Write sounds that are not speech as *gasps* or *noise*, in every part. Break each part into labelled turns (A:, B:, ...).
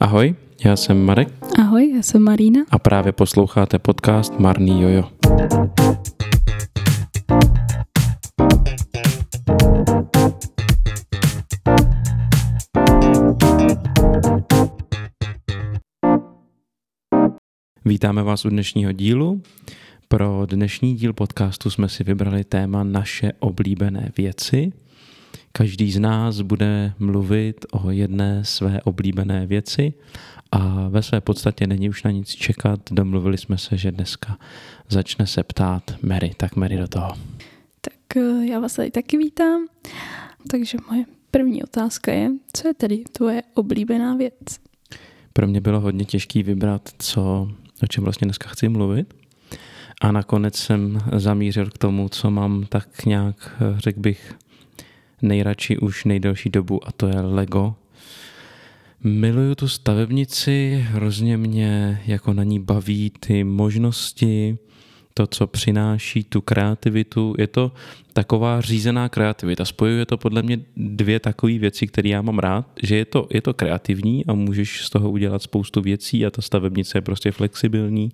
A: Ahoj, já jsem Marek
B: Ahoj, já jsem Marína.
A: a právě posloucháte podcast Marný Jojo. Vítáme vás u dnešního dílu. Pro dnešní díl podcastu jsme si vybrali téma naše oblíbené věci. Každý z nás bude mluvit o jedné své oblíbené věci a ve své podstatě není už na nic čekat. Domluvili jsme se, že dneska začne se ptát Mary. Tak Mary do toho.
B: Tak eh, já vás tady taky vítám. Takže moje první otázka je, co je tedy tvoje oblíbená věc?
A: Pro mě bylo hodně těžký vybrat, co, o čem vlastně dneska chci mluvit. A nakonec jsem zamířil k tomu, co mám tak nějak, eh, řekl bych, nejradši už nejdelší dobu a to je Lego. Miluju tu stavebnici, hrozně mě jako na ní baví ty možnosti, to, co přináší tu kreativitu. Je to taková řízená kreativita. Spojuje to podle mě dvě takové věci, které já mám rád, že je to, je to kreativní a můžeš z toho udělat spoustu věcí a ta stavebnice je prostě flexibilní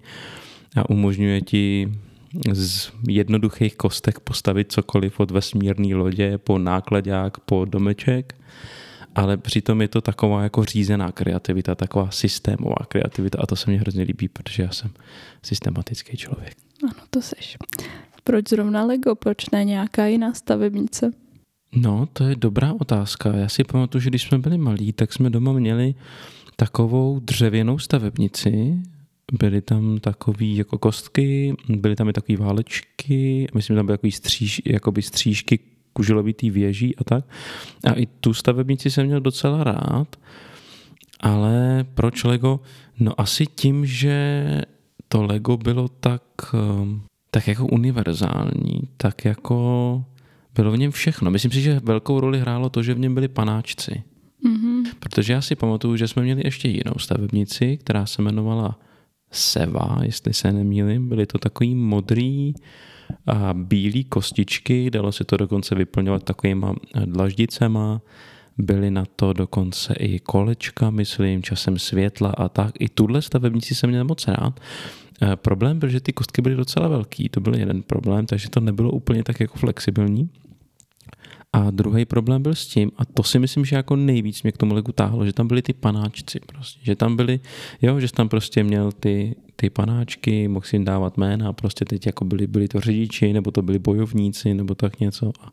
A: a umožňuje ti z jednoduchých kostek postavit cokoliv od vesmírné lodě po nákladák, po domeček, ale přitom je to taková jako řízená kreativita, taková systémová kreativita a to se mně hrozně líbí, protože já jsem systematický člověk.
B: Ano, to seš. Proč zrovna Lego? Proč ne nějaká jiná stavebnice?
A: No, to je dobrá otázka. Já si pamatuju, že když jsme byli malí, tak jsme doma měli takovou dřevěnou stavebnici. Byly tam takové jako kostky, byly tam i takové válečky, myslím, že tam byly takový stříž, jakoby střížky kuželovitý věží a tak. A i tu stavebnici jsem měl docela rád, ale proč Lego? No asi tím, že to Lego bylo tak, ehm, tak jako univerzální, tak jako bylo v něm všechno. Myslím si, že velkou roli hrálo to, že v něm byli panáčci.
B: Mhm.
A: Protože já si pamatuju, že jsme měli ještě jinou stavebnici, která se jmenovala Seva, jestli se nemýlím. Byly to takový modrý a bílý kostičky, dalo se to dokonce vyplňovat takovýma dlaždicema, byly na to dokonce i kolečka, myslím, časem světla a tak. I tuhle stavebnici jsem měl moc rád. E, Problém byl, že ty kostky byly docela velký, to byl jeden problém, takže to nebylo úplně tak jako flexibilní. A druhý problém byl s tím, a to si myslím, že jako nejvíc mě k tomu legu táhlo, že tam byly ty panáčci prostě, že tam byly, jo, že tam prostě měl ty, ty panáčky, mohl si jim dávat jména a prostě teď jako byli, byli to řidiči, nebo to byli bojovníci, nebo tak něco. A,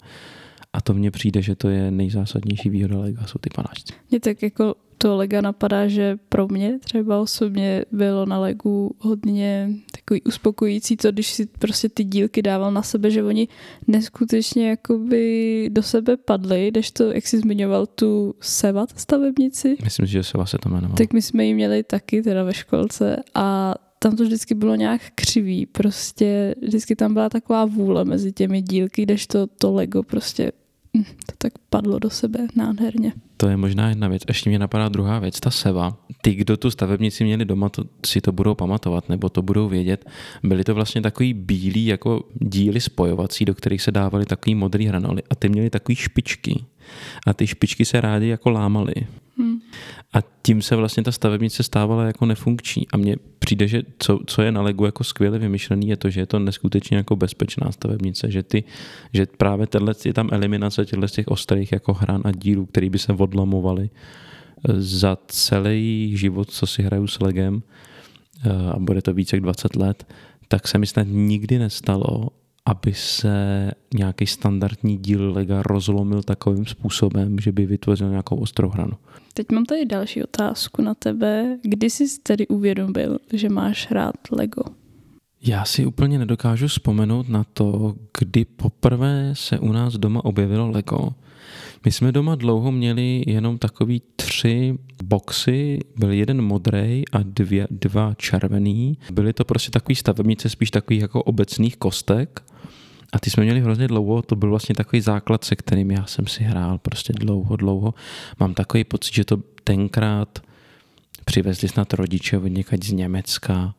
A: a to mně přijde, že to je nejzásadnější výhoda lega, jsou ty panáčci.
B: Mě tak jako to Lega napadá, že pro mě třeba osobně bylo na Legu hodně takový uspokojící to, když si prostě ty dílky dával na sebe, že oni neskutečně jakoby do sebe padly, když to, jak jsi zmiňoval tu Sevat stavebnici,
A: Myslím si, že se vlastně to jmenovalo.
B: tak my jsme ji měli taky teda ve školce a tam to vždycky bylo nějak křivý, prostě vždycky tam byla taková vůle mezi těmi dílky, kdežto to Lego prostě hm, to tak padlo do sebe nádherně.
A: To je možná jedna věc. Ještě mě napadá druhá věc, ta seva. Ty, kdo tu stavebnici měli doma, to si to budou pamatovat, nebo to budou vědět. Byly to vlastně takový bílý jako díly spojovací, do kterých se dávaly takový modrý hranoly a ty měly takový špičky. A ty špičky se rády jako lámaly.
B: Hm.
A: A tím se vlastně ta stavebnice stávala jako nefunkční. A mně přijde, že co, co je na Legu jako skvěle vymyšlený, je to, že je to neskutečně jako bezpečná stavebnice, že, ty, že právě tenhle, je tam eliminace těchto těch ostrých jako hran a dílů, které by se odlamovaly eh, za celý život, co si hraju s Legem, eh, a bude to více jak 20 let, tak se mi snad nikdy nestalo, aby se nějaký standardní díl Lega rozlomil takovým způsobem, že by vytvořil nějakou ostrou hranu.
B: Teď mám tady další otázku na tebe. Kdy jsi tedy uvědomil, že máš rád Lego?
A: Já si úplně nedokážu vzpomenout na to, kdy poprvé se u nás doma objevilo Lego. My jsme doma dlouho měli jenom takový tři boxy, byl jeden modrý a dvě, dva červený. Byly to prostě takový stavebnice, spíš takových jako obecných kostek. A ty jsme měli hrozně dlouho, to byl vlastně takový základ, se kterým já jsem si hrál prostě dlouho, dlouho. Mám takový pocit, že to tenkrát přivezli snad rodiče od někať z Německa.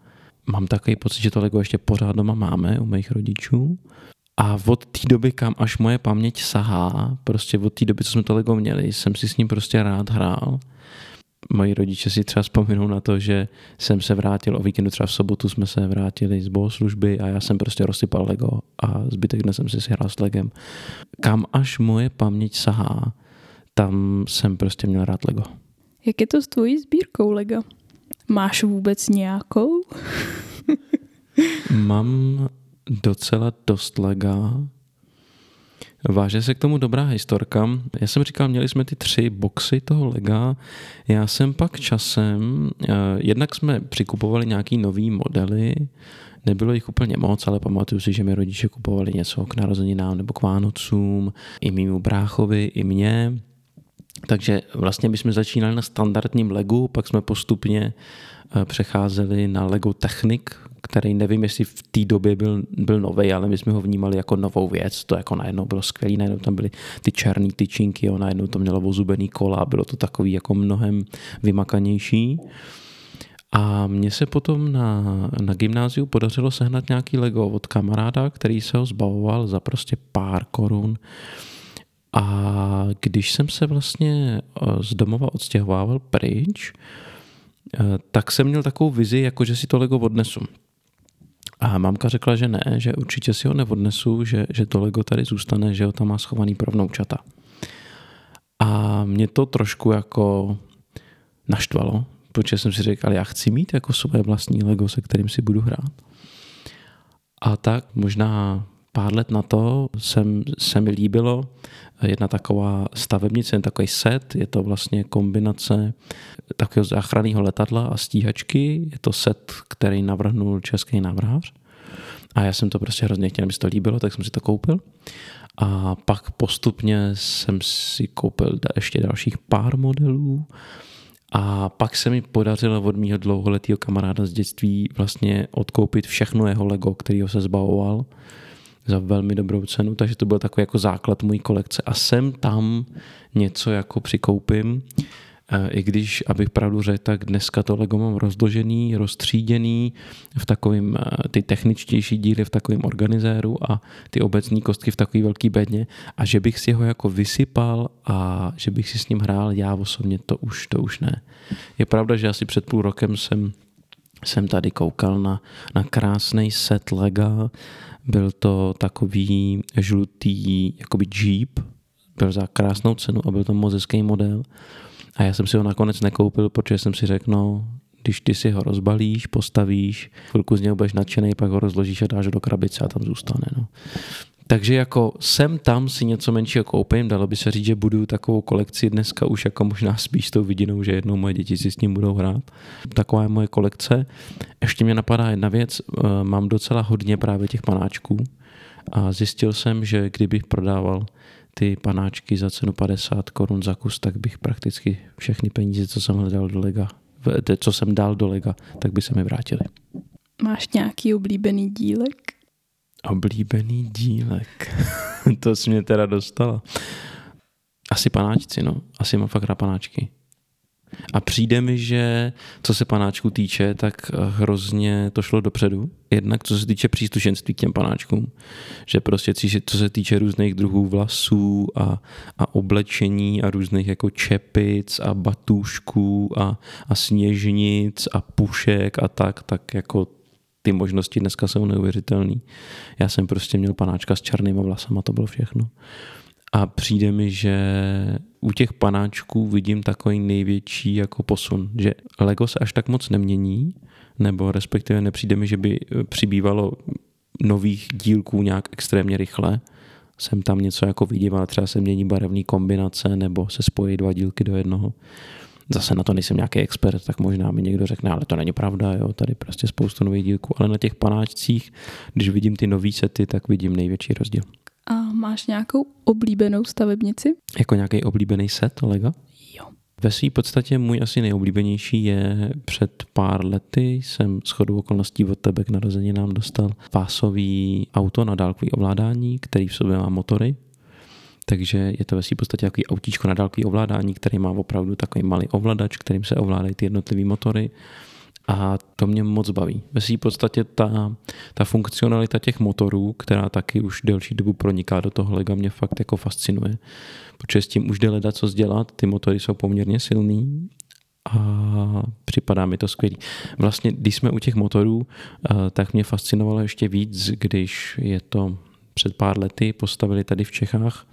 A: Mám takový pocit, že to Lego ještě pořád doma máme u mých rodičů. A od té doby, kam až moje paměť sahá, prostě od té doby, co jsme to Lego měli, jsem si s ním prostě rád hrál. moji rodiče si třeba vzpomenou na to, že jsem se vrátil o víkendu, třeba v sobotu jsme se vrátili z bohoslužby a já jsem prostě rozsypal Lego a zbytek dne jsem si hrál s Legem. Kam až moje paměť sahá, tam jsem prostě měl rád Lego.
B: Jak je to s tvojí sbírkou Lego? Máš vůbec nějakou?
A: Mám docela dost lega. Váže se k tomu dobrá historka. Já jsem říkal, měli jsme ty tři boxy toho lega. Já jsem pak časem, eh, jednak jsme přikupovali nějaký nový modely, Nebylo jich úplně moc, ale pamatuju si, že mi rodiče kupovali něco k narozeninám nebo k Vánocům, i mýmu bráchovi, i mě. Takže vlastně jsme začínali na standardním Legu, pak jsme postupně eh, přecházeli na Lego Technik, který nevím, jestli v té době byl, byl nový, ale my jsme ho vnímali jako novou věc. To jako najednou bylo skvělé, najednou tam byly ty černé tyčinky, jo, najednou to mělo ozubený kola, bylo to takový jako mnohem vymakanější. A mně se potom na, na gymnáziu podařilo sehnat nějaký Lego od kamaráda, který se ho zbavoval za prostě pár korun. A když jsem se vlastně eh, z domova odstěhovával pryč, eh, tak jsem měl takovou vizi, jako že si to Lego odnesu. A mamka řekla, že ne, že určitě si ho neodnesu, že, že to Lego tady zůstane, že ho tam má schovaný pro vnoučata. A mě to trošku jako naštvalo, protože jsem si řekl, ale já chci mít jako své vlastní Lego, se kterým si budu hrát. A tak možná pár let na to jsem, se mi líbilo. Jedna taková stavebnice, takový set, je to vlastně kombinace takového záchranného letadla a stíhačky, je to set, který navrhnul český návrhář a já jsem to prostě hrozně chtěl, mi to líbilo, tak jsem si to koupil. A pak postupně jsem si koupil ještě dalších pár modelů. A pak se mi podařilo od mýho dlouholetého kamaráda z dětství vlastně odkoupit všechno jeho Lego, kterýho se zbavoval za velmi dobrou cenu, takže to byl takový jako základ mojí kolekce a sem tam něco jako přikoupím, e, i když, abych pravdu řekl, tak dneska to Lego mám rozložený, roztříděný v takovým, e, ty techničtější díly v takovém organizéru a ty obecní kostky v takový velký bedně a že bych si ho jako vysypal a že bych si s ním hrál já osobně, to už, to už ne. Je pravda, že asi před půl rokem jsem jsem tady koukal na, na krásný set Lega byl to takový žlutý jakoby Jeep, byl za krásnou cenu a byl to moc hezký model. A já jsem si ho nakonec nekoupil, protože jsem si řekl, no, když ty si ho rozbalíš, postavíš, chvilku z něho budeš nadšený, pak ho rozložíš a dáš do krabice a tam zůstane. No. Takže jako sem tam si něco menšího koupím, dalo by se říct, že budu takovou kolekci dneska už jako možná spíš tou vidinou, že jednou moje děti si s ním budou hrát. Taková je moje kolekce. Ještě mě napadá jedna věc, eh, mám docela hodně právě těch panáčků a zjistil jsem, že kdybych prodával ty panáčky za cenu 50 korun za kus, tak bych prakticky všechny peníze, co jsem hledal do lega, co jsem dal do lega, tak by se mi vrátily.
B: Máš nějaký oblíbený dílek?
A: Oblíbený dílek. *laughs* to jsi mě teda dostala. Asi panáčci, no. Asi mám fakt rád panáčky. A přijde mi, že co se panáčku týče, tak hrozně to šlo dopředu. Jednak co se týče příslušenství k těm panáčkům, že prostě co se týče různých druhů vlasů a, a oblečení a různých jako čepic a batůšků a, a sněžnic a pušek a tak, tak jako ty možnosti dneska jsou neuvěřitelné. Já jsem prostě měl panáčka s černýma vlasama, to bylo všechno. A přijde mi, že u těch panáčků vidím takový největší jako posun, že Lego se až tak moc nemění, nebo respektive nepřijde mi, že by přibývalo nových dílků nějak extrémně rychle. Jsem tam něco jako vidím, ale třeba se mění barevné kombinace nebo se spojí dva dílky do jednoho zase na to nejsem nějaký expert, tak možná mi někdo řekne, ale to není pravda, jo, tady prostě spoustu nových dílků, ale na těch panáčcích, když vidím ty nový sety, tak vidím největší rozdíl.
B: A máš nějakou oblíbenou stavebnici?
A: Jako nějaký oblíbený set Lega?
B: Jo.
A: Ve své podstatě můj asi nejoblíbenější je před pár lety jsem s chodou okolností od tebe k narozeninám dostal pásový auto na dálkový ovládání, který v sobě má motory, takže je to ve své podstatě takový autíčko na dálkový ovládání, který má opravdu takový malý ovladač, kterým se ovládají ty jednotlivé motory. A to mě moc baví. Ve své podstatě ta, ta funkcionalita těch motorů, která taky už delší dobu proniká do toho lega, mě fakt jako fascinuje. Protože s tím už jde leda co dělat, ty motory jsou poměrně silný a připadá mi to skvělý. Vlastně, když jsme u těch motorů, eh, tak mě fascinovalo ještě víc, když je to před pár lety postavili tady v Čechách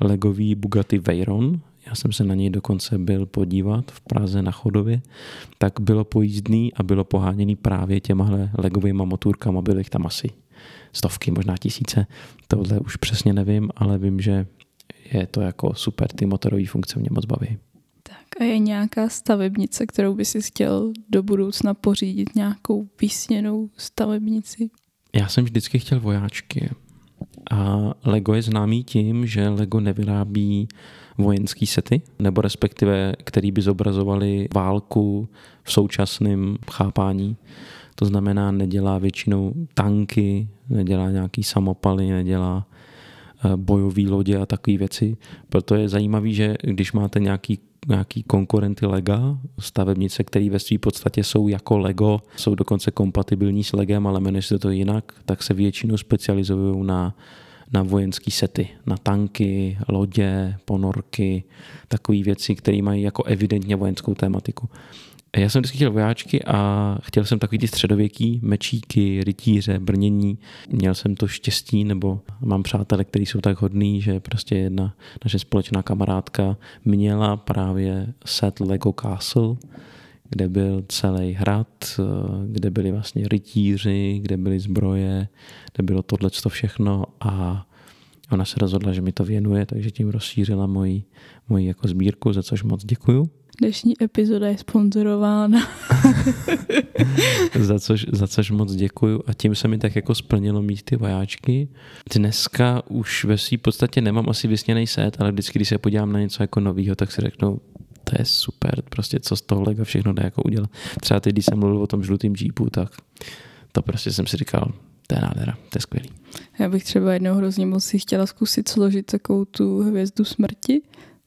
A: legový Bugatti Veyron, já jsem se na něj dokonce byl podívat v Praze na Chodově, tak bylo pojízdný a bylo poháněný právě těmahle legovými motorkama, byly jich tam asi stovky, možná tisíce, tohle už přesně nevím, ale vím, že je to jako super, ty motorové funkce mě moc baví.
B: Tak a je nějaká stavebnice, kterou by si chtěl do budoucna pořídit, nějakou vysněnou stavebnici?
A: Já jsem vždycky chtěl vojáčky. A Lego je známý tím, že Lego nevyrábí vojenský sety, nebo respektive, který by zobrazovali válku v současném chápání. To znamená, nedělá většinou tanky, nedělá nějaký samopaly, nedělá eh, bojové lodě a takové věci. Proto je zajímavý, že když máte nějaký nějaký konkurenty Lega, stavebnice, které ve své podstatě jsou jako Lego, jsou dokonce kompatibilní s Legem, ale jmenuje se to jinak, tak se většinou specializují na na vojenské sety, na tanky, lodě, ponorky, takové věci, které mají jako evidentně vojenskou tématiku. Já jsem vždycky chtěl vojáčky a chtěl jsem takový ty středověký mečíky, rytíře, brnění. Měl jsem to štěstí, nebo mám přátele, kteří jsou tak hodní, že prostě jedna naše společná kamarádka měla právě set Lego Castle, kde byl celý hrad, kde byli vlastně rytíři, kde byly zbroje, kde bylo tohle všechno a ona se rozhodla, že mi to věnuje, takže tím rozšířila moji, moji jako sbírku, za což moc děkuju.
B: Dnešní epizoda je sponzorována. *laughs*
A: za, což, za což moc děkuju a tím se mi tak jako splnilo mít ty vojáčky. Dneska už ve své podstatě nemám asi vysněný set, ale vždycky, když se podívám na něco jako novýho, tak si řeknu, to je super, prostě co z toho Lega všechno dá jako udělat. Třeba teď, když jsem mluvil o tom žlutém Jeepu, tak to prostě jsem si říkal, to je nádhera, to je skvělý.
B: Já bych třeba jednou hrozně moc si chtěla zkusit složit takovou tu hvězdu smrti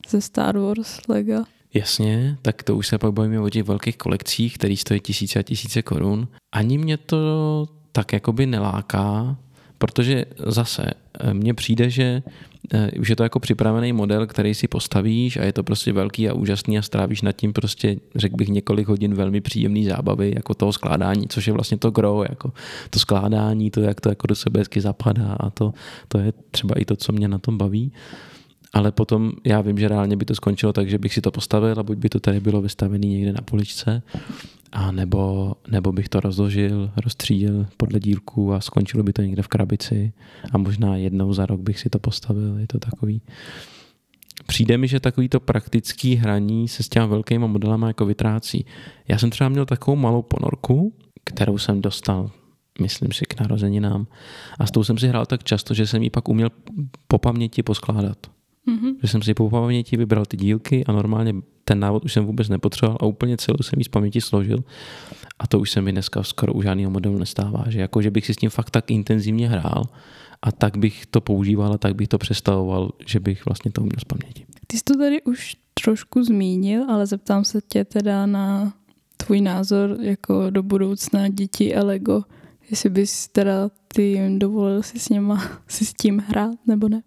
B: ze Star Wars Lega.
A: Jasně, tak to už se pak bavíme o těch velkých kolekcích, které stojí tisíce a tisíce korun. Ani mě to tak jakoby neláká, protože zase eh, mně přijde, že eh, už je to jako připravený model, který si postavíš a je to prostě velký a úžasný a strávíš nad tím prostě, řekl bych, několik hodin velmi příjemný zábavy, jako toho skládání, což je vlastně to gro, jako to skládání, to, jak to jako do sebe hezky zapadá a to, to je třeba i to, co mě na tom baví. Ale potom já vím, že reálně by to skončilo tak, že bych si to postavil a buď by to tady bylo vystavené někde na poličce a nebo, nebo bych to rozložil, rozstřídil podle dílků a skončilo by to někde v krabici a možná jednou za rok bych si to postavil. Je to takový... Přijde mi, že takový to praktický hraní se s těma velkýma modelama jako vytrácí. Já jsem třeba měl takovou malou ponorku, kterou jsem dostal, myslím si, k narozeninám. A s tou jsem si hrál tak často, že jsem ji pak uměl po paměti poskládat. Mm-hmm. Že jsem si po paměti vybral ty dílky a normálně ten návod už jsem vůbec nepotřeboval a úplně celou jsem ji z paměti složil. A to už se mi dneska skoro u žádného modelu nestává. Že jako, že bych si s tím fakt tak intenzivně hrál a tak bych to používal a tak bych to přestavoval, že bych vlastně to uměl z paměti.
B: Ty jsi to tady už trošku zmínil, ale zeptám se tě teda na tvůj názor jako do budoucna děti a Lego. Jestli bys teda ty jim dovolil si s něma *laughs* si s tím hrát nebo ne?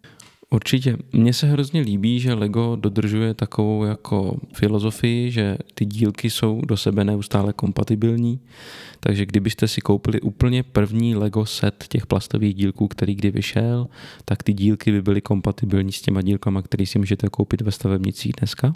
A: Určitě. Mně se hrozně líbí, že Lego dodržuje takovou jako filozofii, že ty dílky jsou do sebe neustále kompatibilní. Takže kdybyste si koupili úplně první Lego set těch plastových dílků, který kdy vyšel, tak ty dílky by byly kompatibilní s těma dílkama, které si můžete koupit ve stavebnicích dneska.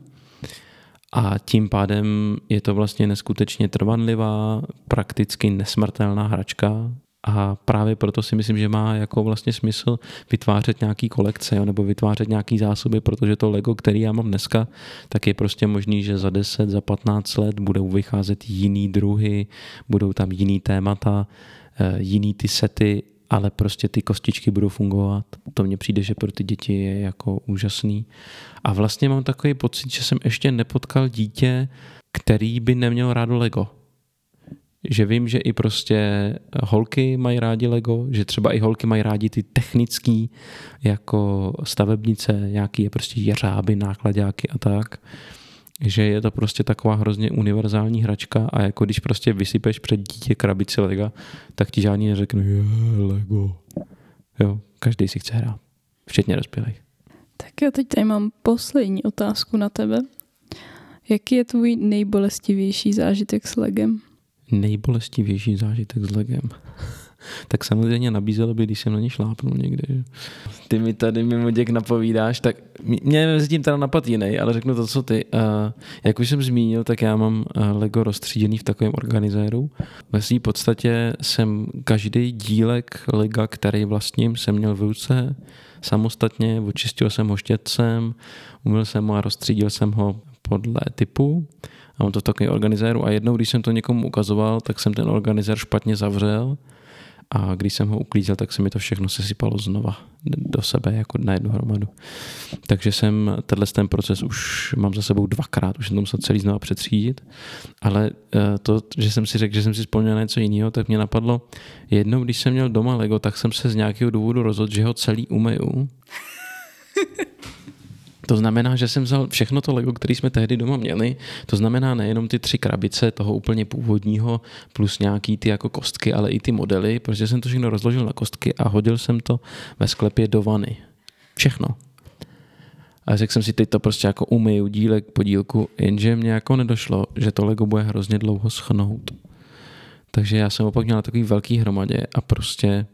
A: A tím pádem je to vlastně neskutečně trvanlivá, prakticky nesmrtelná hračka, a právě proto si myslím, že má jako vlastně smysl vytvářet nějaký kolekce jo, nebo vytvářet nějaký zásoby, protože to Lego, který já mám dneska, tak je prostě možný, že za 10, za 15 let budou vycházet jiný druhy, budou tam jiný témata, eh, jiný ty sety, ale prostě ty kostičky budou fungovat. To mně přijde, že pro ty děti je jako úžasný. A vlastně mám takový pocit, že jsem ještě nepotkal dítě, který by neměl rádo Lego že vím, že i prostě holky mají rádi Lego, že třeba i holky mají rádi ty technický jako stavebnice, nějaký je prostě jeřáby, nákladáky a tak že je to prostě taková hrozně univerzální hračka a jako když prostě vysypeš před dítě krabici Lega, tak ti žádný neřekne, je Lego. Jo, každý si chce hrát, včetně dospělých.
B: Tak já teď tady mám poslední otázku na tebe. Jaký je tvůj nejbolestivější zážitek s legem?
A: Nejbolestivější zážitek s legem? *laughs* tak samozřejmě nabízelo by, když jsem na ně šlápnul někde. Že? Ty mi tady mimo děk napovídáš, tak mě mezi tím teda napad jiný, ale řeknu to, co ty. Uh, jak už jsem zmínil, tak já mám uh, Lego rozstříděný v takovém organizéru. Ve své podstatě jsem každý dílek Lega, který vlastním, jsem měl v ruce samostatně, očistil jsem ho štětcem, umyl jsem ho a rozstřídil jsem ho podle typu a mám to v organizéru a jednou, když jsem to někomu ukazoval, tak jsem ten organizér špatně zavřel a když jsem ho uklízel, tak se mi to všechno sesypalo znova do sebe, jako na jednu hromadu. Takže jsem tenhle ten proces už mám za sebou dvakrát, už jsem to musel celý znova přetřídit, ale eh, to, že jsem si řekl, že jsem si vzpomněl na něco jiného, tak mě napadlo, jednou, když jsem měl doma Lego, tak jsem se z nějakého důvodu rozhodl, že ho celý umeju. *laughs* To znamená, že jsem vzal všechno to Lego, který jsme tehdy doma měli, to znamená nejenom ty tři krabice toho úplně původního, plus nějaký ty jako kostky, ale i ty modely, protože jsem to všechno rozložil na kostky a hodil jsem to ve sklepě do vany. Všechno. A řekl jsem si, teď to prostě jako umyju dílek po dílku, jenže mě jako nedošlo, že to Lego bude hrozně dlouho schnout. Takže já jsem opak měl na takový velký hromadě a prostě,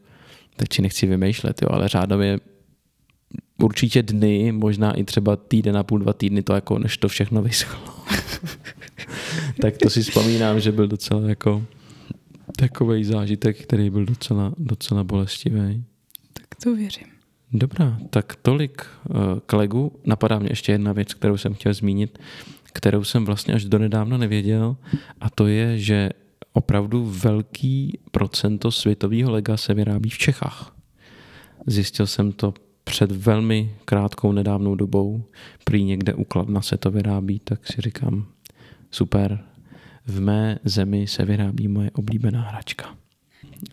A: teď si nechci vymýšlet, jo, ale řádově určitě dny, možná i třeba týden a půl, dva týdny to jako, než to všechno vyschlo. *laughs* tak to si vzpomínám, že byl docela jako takový zážitek, který byl docela, docela bolestivý.
B: Tak to věřím.
A: Dobrá, tak tolik uh, k legu. Napadá mě ještě jedna věc, kterou jsem chtěl zmínit, kterou jsem vlastně až donedávna nevěděl a to je, že opravdu velký procento světového lega se vyrábí v Čechách. Zjistil jsem to před velmi krátkou nedávnou dobou, prý někde u Kladna se to vyrábí, tak si říkám, super, v mé zemi se vyrábí moje oblíbená hračka.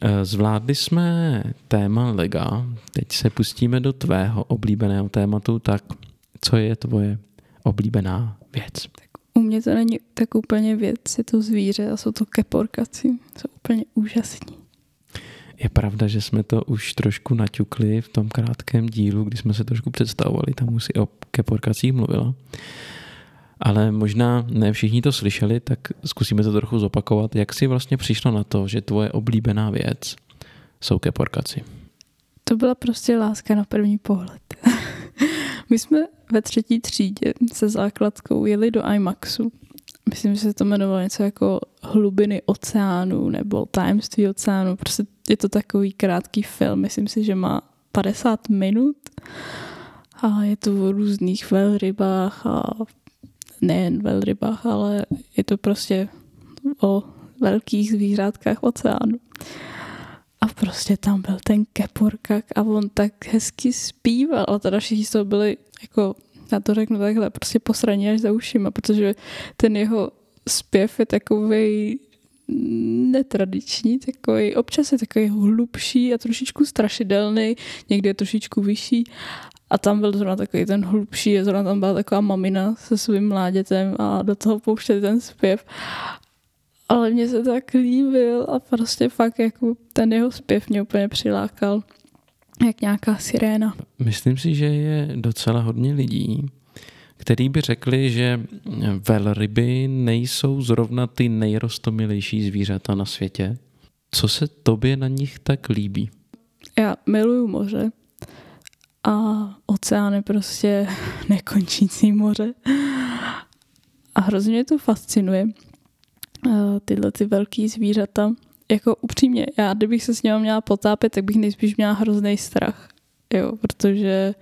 A: E, zvládli jsme téma Lega, teď se pustíme do tvého oblíbeného tématu, tak co je tvoje oblíbená věc?
B: Tak u mě to není tak úplně věc, je to zvíře a jsou to keporkaci, jsou úplně úžasní.
A: Je pravda, že jsme to už trošku naťukli v tom krátkém dílu, kdy jsme se trošku představovali, tam už si o keporkacích mluvila. Ale možná ne všichni to slyšeli, tak zkusíme to trochu zopakovat. Jak jsi vlastně přišla na to, že tvoje oblíbená věc jsou keporkaci?
B: To byla prostě láska na první pohled. *laughs* My jsme ve třetí třídě se základkou jeli do IMAXu myslím, že se to jmenovalo něco jako Hlubiny oceánu nebo Tajemství oceánu. Prostě je to takový krátký film, myslím si, že má 50 minut a je to o různých velrybách a nejen velrybách, ale je to prostě o velkých zvířátkách oceánu. A prostě tam byl ten keporkak a on tak hezky zpíval a teda všichni z toho byli jako já to řeknu takhle, prostě posraní až za ušima, protože ten jeho zpěv je takový netradiční, takový, občas je takový hlubší a trošičku strašidelný, někdy je trošičku vyšší a tam byl zrovna takový ten hlubší a zrovna tam byla taková mamina se svým mládětem a do toho pouštěli ten zpěv. Ale mně se tak líbil a prostě fakt jako ten jeho zpěv mě úplně přilákal jak nějaká siréna.
A: Myslím si, že je docela hodně lidí, který by řekli, že velryby nejsou zrovna ty nejrostomilejší zvířata na světě. Co se tobě na nich tak líbí?
B: Já miluju moře a oceán je prostě *laughs* nekončící moře. A hrozně mě to fascinuje, eh, tyhle ty velký zvířata jako upřímně, já kdybych se s ním měla potápět, tak bych nejspíš měla hrozný strach. Jo, protože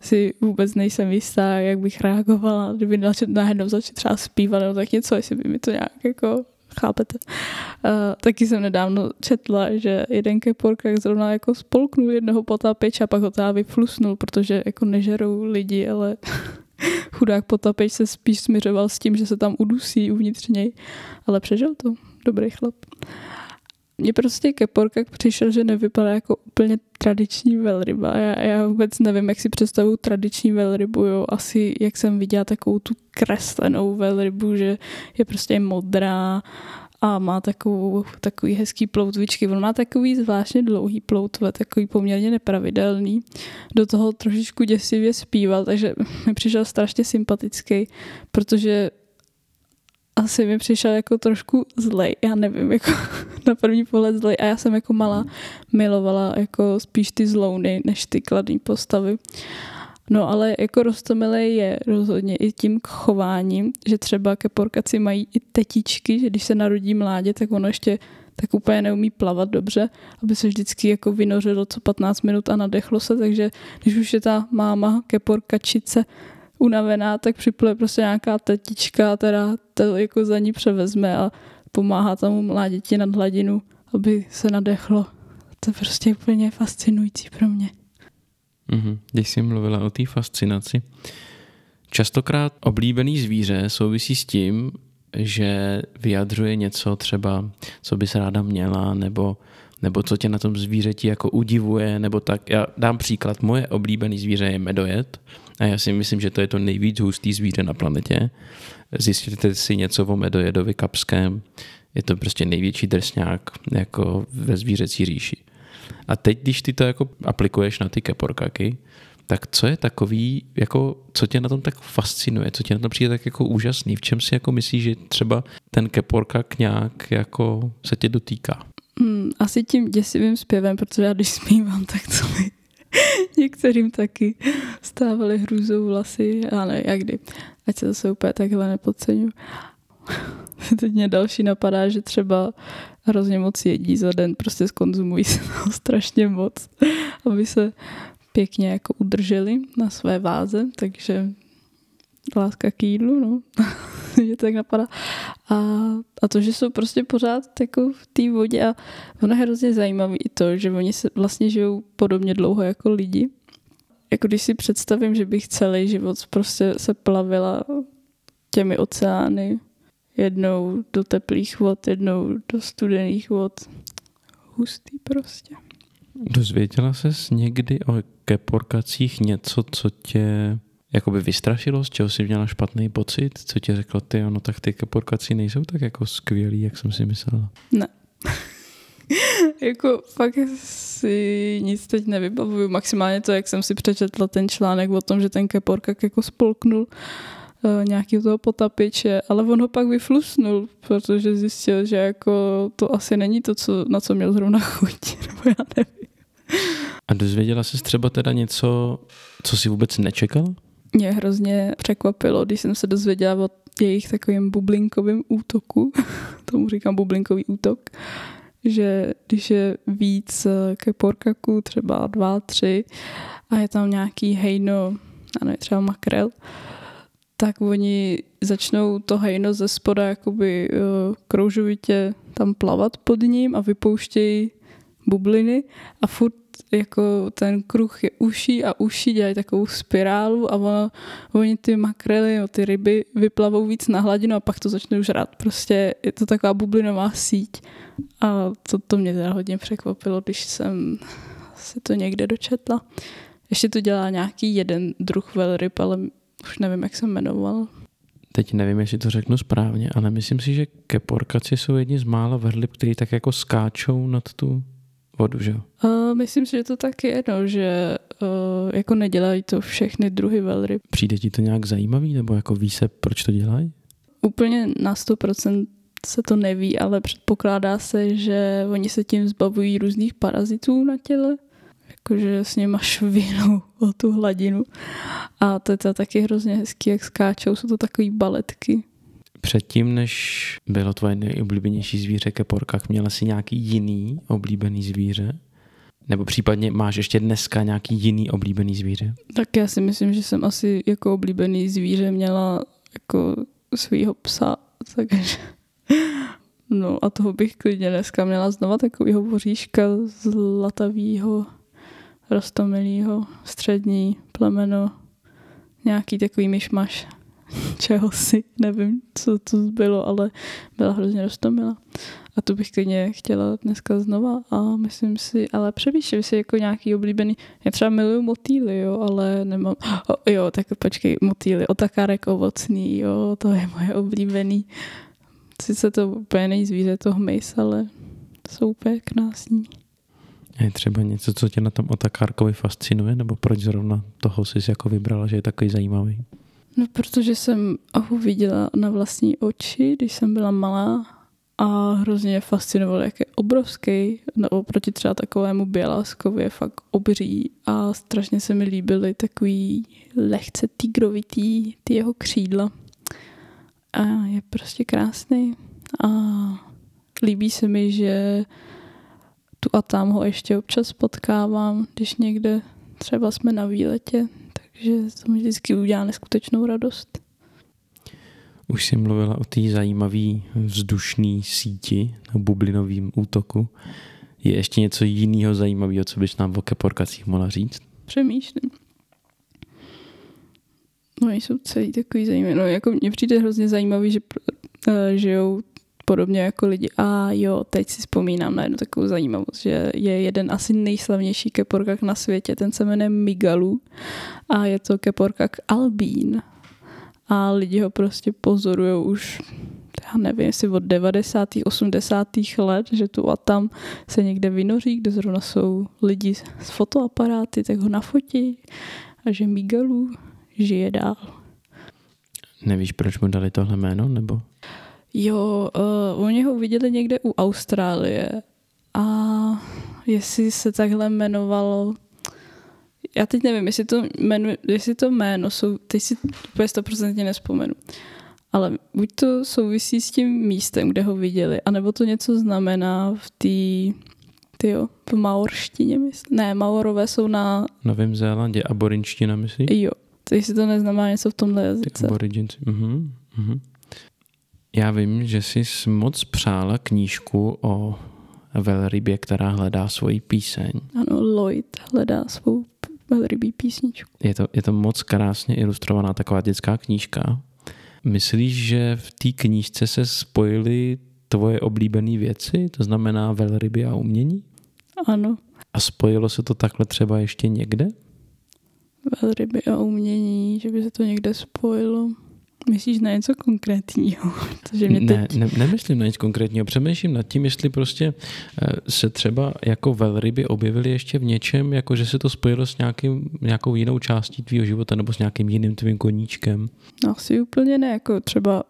B: si vůbec nejsem jistá, jak bych reagovala, kdyby najednou začít třeba zpívat nebo tak něco, jestli by mi to nějak jako chápete. Uh, taky jsem nedávno četla, že jeden kepork zrovna jako spolknul jednoho potápěče a pak ho teda vyflusnul, protože jako nežerou lidi, ale *laughs* chudák potapeč se spíš směřoval s tím, že se tam udusí uvnitř něj, ale přežil to. Dobrý chlap. Mně prostě Keporkak přišel, že nevypadá jako úplně tradiční velryba. Já, já vůbec nevím, jak si představuju tradiční velrybu. Jo. Asi, jak jsem viděla takovou tu kreslenou velrybu, že je prostě modrá a má takovou, takový hezký ploutvičky. On má takový zvláštně dlouhý ploutve, takový poměrně nepravidelný. Do toho trošičku děsivě zpíval, takže *laughs* mi přišel strašně sympatický, protože asi mi přišel jako trošku zlej, já nevím, jako *laughs* na první pohled zlej. A já jsem jako malá milovala jako spíš ty zlouny, než ty kladní postavy. No ale jako rostomilej je rozhodně i tím chováním, že třeba ke porkaci mají i tetičky, že když se narodí mládě, tak ono ještě tak úplně neumí plavat dobře, aby se vždycky jako vynořilo co 15 minut a nadechlo se, takže když už je ta máma keporkačice unavená, tak připluje prostě nějaká tetička, která to jako za ní převezme a pomáhá tomu mláděti nad hladinu, aby se nadechlo. To je prostě úplně fascinující pro mě.
A: Mm-hmm. Když jsi mluvila o té fascinaci, častokrát oblíbený zvíře souvisí s tím, že vyjadřuje něco třeba, co bys ráda měla, nebo, nebo co tě na tom zvířeti jako udivuje, nebo tak. Já dám příklad. Moje oblíbený zvíře je medojet a já si myslím, že to je to nejvíc hustý zvíře na planetě. Zjistíte si něco o medojedovi kapském, je to prostě největší drsňák jako ve zvířecí říši. A teď, když ty to jako aplikuješ na ty keporkaky, tak co je takový, jako, co tě na tom tak fascinuje, co tě na tom přijde tak jako úžasný, v čem si jako myslíš, že třeba ten keporkak nějak jako se tě dotýká?
B: Hmm, asi tím děsivým zpěvem, protože já když zpívám, tak to mi *laughs* některým taky stávaly hrůzou vlasy, ale jak kdy. Ať se zase úplně takhle nepodceňuji. *laughs* Teď mě další napadá, že třeba hrozně moc jedí za den, prostě skonzumují se *laughs* toho strašně moc, aby se pěkně jako udrželi na své váze, takže láska k jídlu, no, *laughs* mě tak napadá. A, a to, že jsou prostě pořád jako v té vodě a ono je hrozně zajímavý i to, že oni se vlastně žijou podobně dlouho jako lidi. Jako když si představím, že bych celý život prostě se plavila těmi oceány, jednou do teplých vod, jednou do studených vod. Hustý prostě.
A: Dozvěděla ses někdy o keporkacích něco, co tě jakoby vystrašilo, z čeho jsi měla špatný pocit, co ti řeklo ty, no tak ty keporkací nejsou tak jako skvělý, jak jsem si myslela.
B: Ne. *laughs* jako fakt si nic teď nevybavuju. Maximálně to, jak jsem si přečetla ten článek o tom, že ten keporkak jako spolknul uh, nějaký toho potapiče, ale on ho pak vyflusnul, protože zjistil, že jako to asi není to, co, na co měl zrovna chuť, *laughs* nebo já nevím.
A: A dozvěděla jsi třeba teda něco, co si vůbec nečekal?
B: Mě hrozně překvapilo, když jsem se dozvěděla o jejich takovým bublinkovým útoku, *laughs* tomu říkám bublinkový útok, že když je víc eh, ke porkaku, třeba dva, tři, a je tam nějaký hejno, ano, třeba makrel, tak oni začnou to hejno ze spoda jakoby uh, kroužovitě tam plavat pod ním a vypouštějí bubliny a furt jako ten kruh je uší a uší, dělají takovou spirálu a ono, oni ty makrely, ty ryby vyplavou víc na hladinu a pak to začnou žrat. Prostě je to taková bublinová síť a to, to mě teda hodně překvapilo, když jsem se to někde dočetla. Ještě to dělá nějaký jeden druh velryb, ale už nevím, jak se jmenoval.
A: Teď nevím, jestli to řeknu správně, ale myslím si, že keporkaci jsou jedni z mála velryb, který tak jako skáčou nad tu vodu, že jo?
B: Uh, myslím si, že to tak je, no, že uh, jako nedělají to všechny druhy velryb.
A: Přijde ti to nějak zajímavý, nebo jako ví se, proč to dělají?
B: Úplně na 100% se to neví, ale předpokládá se, že oni se tím zbavují různých parazitů na těle, jakože s nima švinou o tu hladinu. A to je to taky hrozně hezký, jak skáčou, jsou to takové baletky.
A: Předtím, než bylo tvoje nejoblíbenější zvíře keporkách, měla jsi nějaký jiný oblíbený zvíře? Nebo případně máš ještě dneska nějaký jiný oblíbený zvíře?
B: Tak já si myslím, že jsem asi jako oblíbený zvíře měla jako svýho psa, *laughs* takže no a toho bych klidně dneska měla znova takovýho voříška zlatavýho, rostomilýho, střední plemeno, nějaký takový myšmaš *laughs* čeho si, nevím, co to bylo, ale byla hrozně roztomila. A to bych klidně chtěla dneska znova a myslím si, ale přemýšlím si jako nějaký oblíbený, já třeba miluju motýly, jo, ale nemám, *gasps* o, jo, tak počkej, motýly, otakárek ovocný, jo, to je moje oblíbený. Sice to úplně není zvíře, to hmyz, ale jsou úplně krásní.
A: Je třeba něco, co tě na tom otakárkovi fascinuje, nebo proč zrovna toho jsi jako vybrala, že je takový zajímavý?
B: No, protože jsem ho viděla na vlastní oči, když jsem byla malá a hrozně mě fascinoval, jak je obrovský, no, oproti třeba takovému Běláskovi je fakt obří a strašně se mi líbily takový lehce tigrovitý ty jeho křídla. A je prostě krásný a líbí se mi, že tu a tam ho ještě občas potkávám, když někde třeba jsme na výletě, takže to mi vždycky udělá neskutečnou radost.
A: Už jsi mluvila o té zajímavé vzdušné síti, o bublinovém útoku. Je ještě něco jiného zajímavého, co bys nám o keporkacích mohla říct?
B: Přemýšlím. No, jsou celý takový zajímavý. No, jako mně přijde hrozně zajímavý, že uh, žijou podobně jako lidi. A jo, teď si vzpomínám na jednu takovou zajímavost, že je jeden asi nejslavnější keporkak na světě, ten se jmenuje Migalu a je to keporkak albín. A lidi ho prostě pozorují už já nevím, jestli od 90. 80. let, že tu a tam se někde vynoří, kde zrovna jsou lidi s fotoaparáty, tak ho nafotí a že Migalu žije dál.
A: Nevíš, proč mu dali tohle jméno, nebo?
B: Jo, uh, oni ho viděli někde u Austrálie a jestli se takhle jmenovalo já teď nevím, jestli to, jméno, jestli to jméno jsou, teď si úplně stoprocentně nespomenu. Ale buď to souvisí s tím místem, kde ho viděli, anebo to něco znamená v té tyjo, v maorštině, myslím. Ne, maorové jsou na...
A: Novém Zélandě, aborinština, myslíš?
B: Jo, to jestli to neznamená něco v tomhle jazyce.
A: Aboriginci, mhm, mhm. Já vím, že jsi moc přála knížku o velrybě, která hledá svoji píseň.
B: Ano, Lloyd hledá svou velrybí písničku.
A: Je to, je to moc krásně ilustrovaná taková dětská knížka. Myslíš, že v té knížce se spojily tvoje oblíbené věci, to znamená velryby a umění?
B: Ano.
A: A spojilo se to takhle třeba ještě někde?
B: Velryby a umění, že by se to někde spojilo. Myslíš na něco konkrétního? *laughs*
A: Protože mě ne, teď... ne, nemyslím na nic konkrétního. Přemýšlím nad tím, jestli prostě eh, se třeba jako velryby objevily ještě v něčem, jako že se to spojilo s nějakým, nějakou jinou částí tvýho života nebo s nějakým jiným tvým koníčkem.
B: No, asi úplně ne, jako třeba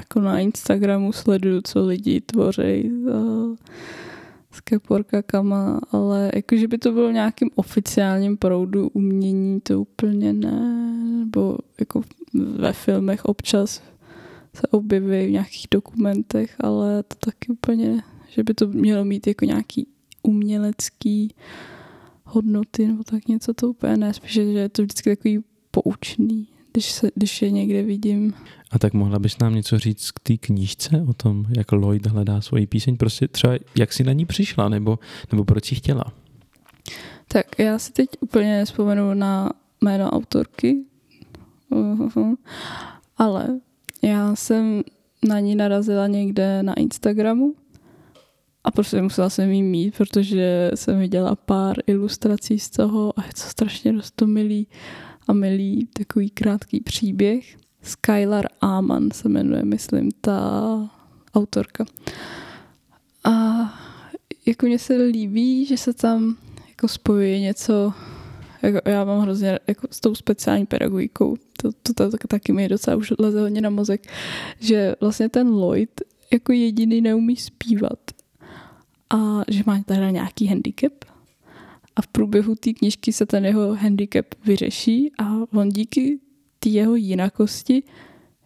B: jako na Instagramu sleduju, co lidi tvoří s keporkakama, ale jako, že by to bylo nějakým oficiálním proudu umění, to úplně ne, nebo jako ve filmech občas se objeví v nějakých dokumentech, ale to taky úplně, že by to mělo mít jako nějaký umělecký hodnoty nebo tak něco, to úplně ne, spíš, že je to vždycky takový poučný, když, se, když je někde vidím.
A: A tak mohla bys nám něco říct k té knížce o tom, jak Lloyd hledá svoji píseň? Prostě třeba jak jsi na ní přišla, nebo, nebo proč jsi chtěla?
B: Tak já si teď úplně nespomenu na jméno autorky, *laughs* ale já jsem na ní narazila někde na Instagramu a prostě musela jsem jí mít, protože jsem viděla pár ilustrací z toho a je to strašně rostomilý a milý takový krátký příběh. Skylar Aman se jmenuje, myslím, ta autorka. A jako mně se líbí, že se tam jako spojuje něco, jako já mám hrozně jako s tou speciální pedagogikou, to, to, to, to taky mi docela už leze hodně na mozek, že vlastně ten Lloyd jako jediný neumí zpívat a že má teda nějaký handicap a v průběhu té knižky se ten jeho handicap vyřeší a on díky té jeho jinakosti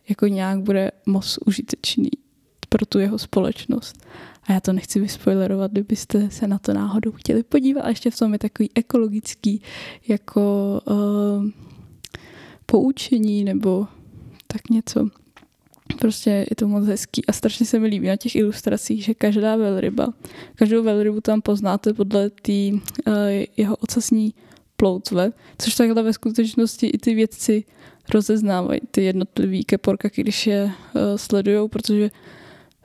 B: jako nějak bude moc užitečný pro tu jeho společnost. A já to nechci vyspoilerovat, kdybyste se na to náhodou chtěli podívat. A ještě v tom je takový ekologický jako uh, poučení nebo tak něco. Prostě je to moc hezký a strašně se mi líbí na těch ilustracích, že každá velryba, každou velrybu tam poznáte podle té uh, jeho ocasní ploutve, což takhle ve skutečnosti i ty vědci rozeznávají, ty jednotlivý keporka, když je uh, sledujou, protože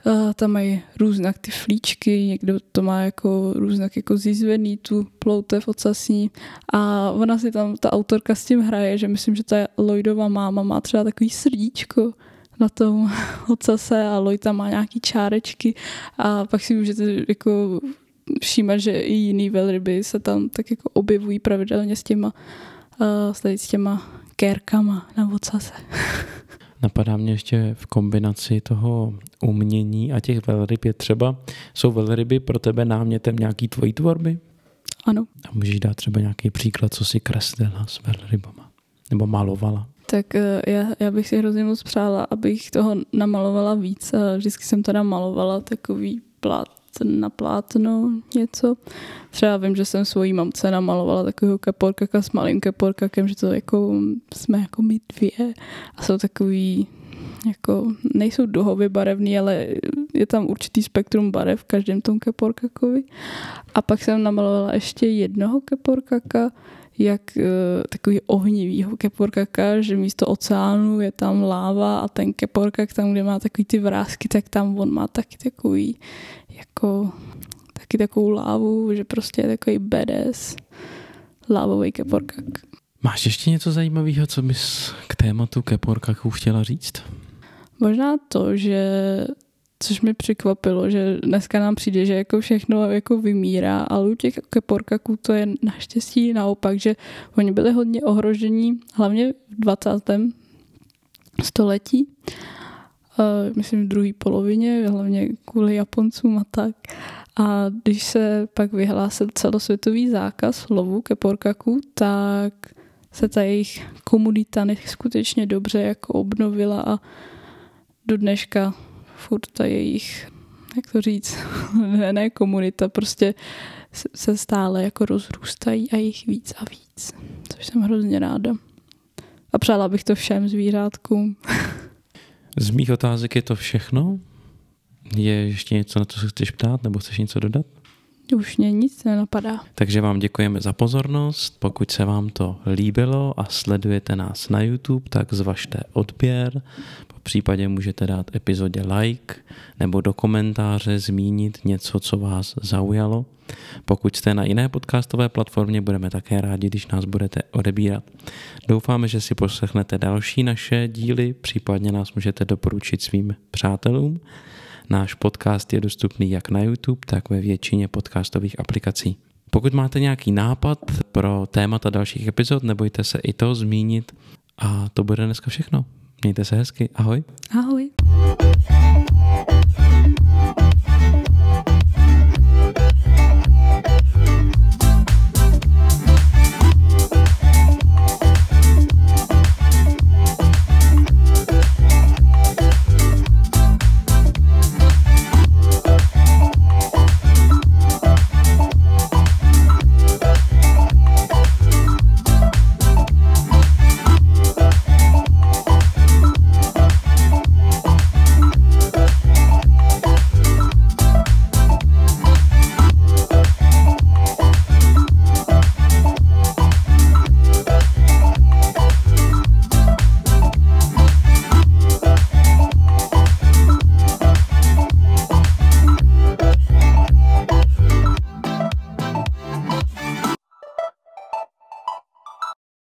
B: uh, tam mají různak ty flíčky, někdo to má jako různak jako zízvený tu ploutev ocasní. A ona si tam, ta autorka s tím hraje, že myslím, že ta Lloydova máma má třeba takový srdíčko, na tom *laughs* ocase a Lloyd tam má nějaký čárečky. A pak si můžete jako všímat, že i jiný velryby se tam tak jako objevují pravidelně s těma, uh, s těma kérkama na ocase.
A: Napadá mě ještě v kombinaci toho umění a těch velryb je třeba, jsou velryby pro tebe námětem nějaký tvojí tvorby?
B: Ano.
A: A můžeš dát třeba nějaký příklad, co si kreslila s velrybama? Nebo malovala?
B: Tak eh, já, já bych si hrozně moc přála, abych toho namalovala víc a vždycky jsem teda malovala takový plát na plátno něco. Třeba vím, že jsem svojí mamce namalovala takového keporkaka s malým keporkakem, že to jako jsme jako my dvě a jsou takový jako nejsou duhově barevný, ale je tam určitý spektrum barev v každém tom keporkakovi. A pak jsem namalovala ještě jednoho keporkaka, jak uh, takový ohnivýho keporkaka, že místo oceánu je tam láva a ten keporkak tam, kde má takový ty vrázky, tak tam on má taky takový jako taky takovou lávu, že prostě je takový badass lávový keporkak.
A: Máš ještě něco zajímavého, co bys k tématu keporkaků chtěla říct?
B: Možná to, že což mi překvapilo, že dneska nám přijde, že jako všechno jako vymírá, ale u těch keporkaků to je naštěstí naopak, že oni byli hodně ohrožení, hlavně v 20. století, myslím v druhé polovině, hlavně kvůli Japoncům a tak. A když se pak vyhlásil celosvětový zákaz lovu keporkaků, tak se ta jejich komunita neskutečně dobře jako obnovila a do dneška furt ta jejich, jak to říct, *laughs* ne, ne komunita, prostě se stále jako rozrůstají a jich víc a víc, což jsem hrozně ráda. A přála bych to všem zvířátkům. *laughs*
A: Z mých otázek je to všechno? Je ještě něco, na co se chceš ptát, nebo chceš něco dodat?
B: Už mě nic nenapadá.
A: Takže vám děkujeme za pozornost. Pokud se vám to líbilo a sledujete nás na YouTube, tak zvažte odběr. Případě můžete dát epizodě like nebo do komentáře zmínit něco, co vás zaujalo. Pokud jste na jiné podcastové platformě, budeme také rádi, když nás budete odebírat. Doufáme, že si poslechnete další naše díly, případně nás můžete doporučit svým přátelům. Náš podcast je dostupný jak na YouTube, tak ve většině podcastových aplikací. Pokud máte nějaký nápad pro témata dalších epizod, nebojte se i to zmínit. A to bude dneska všechno. Mějte se hezky. Ahoj.
B: Ahoj.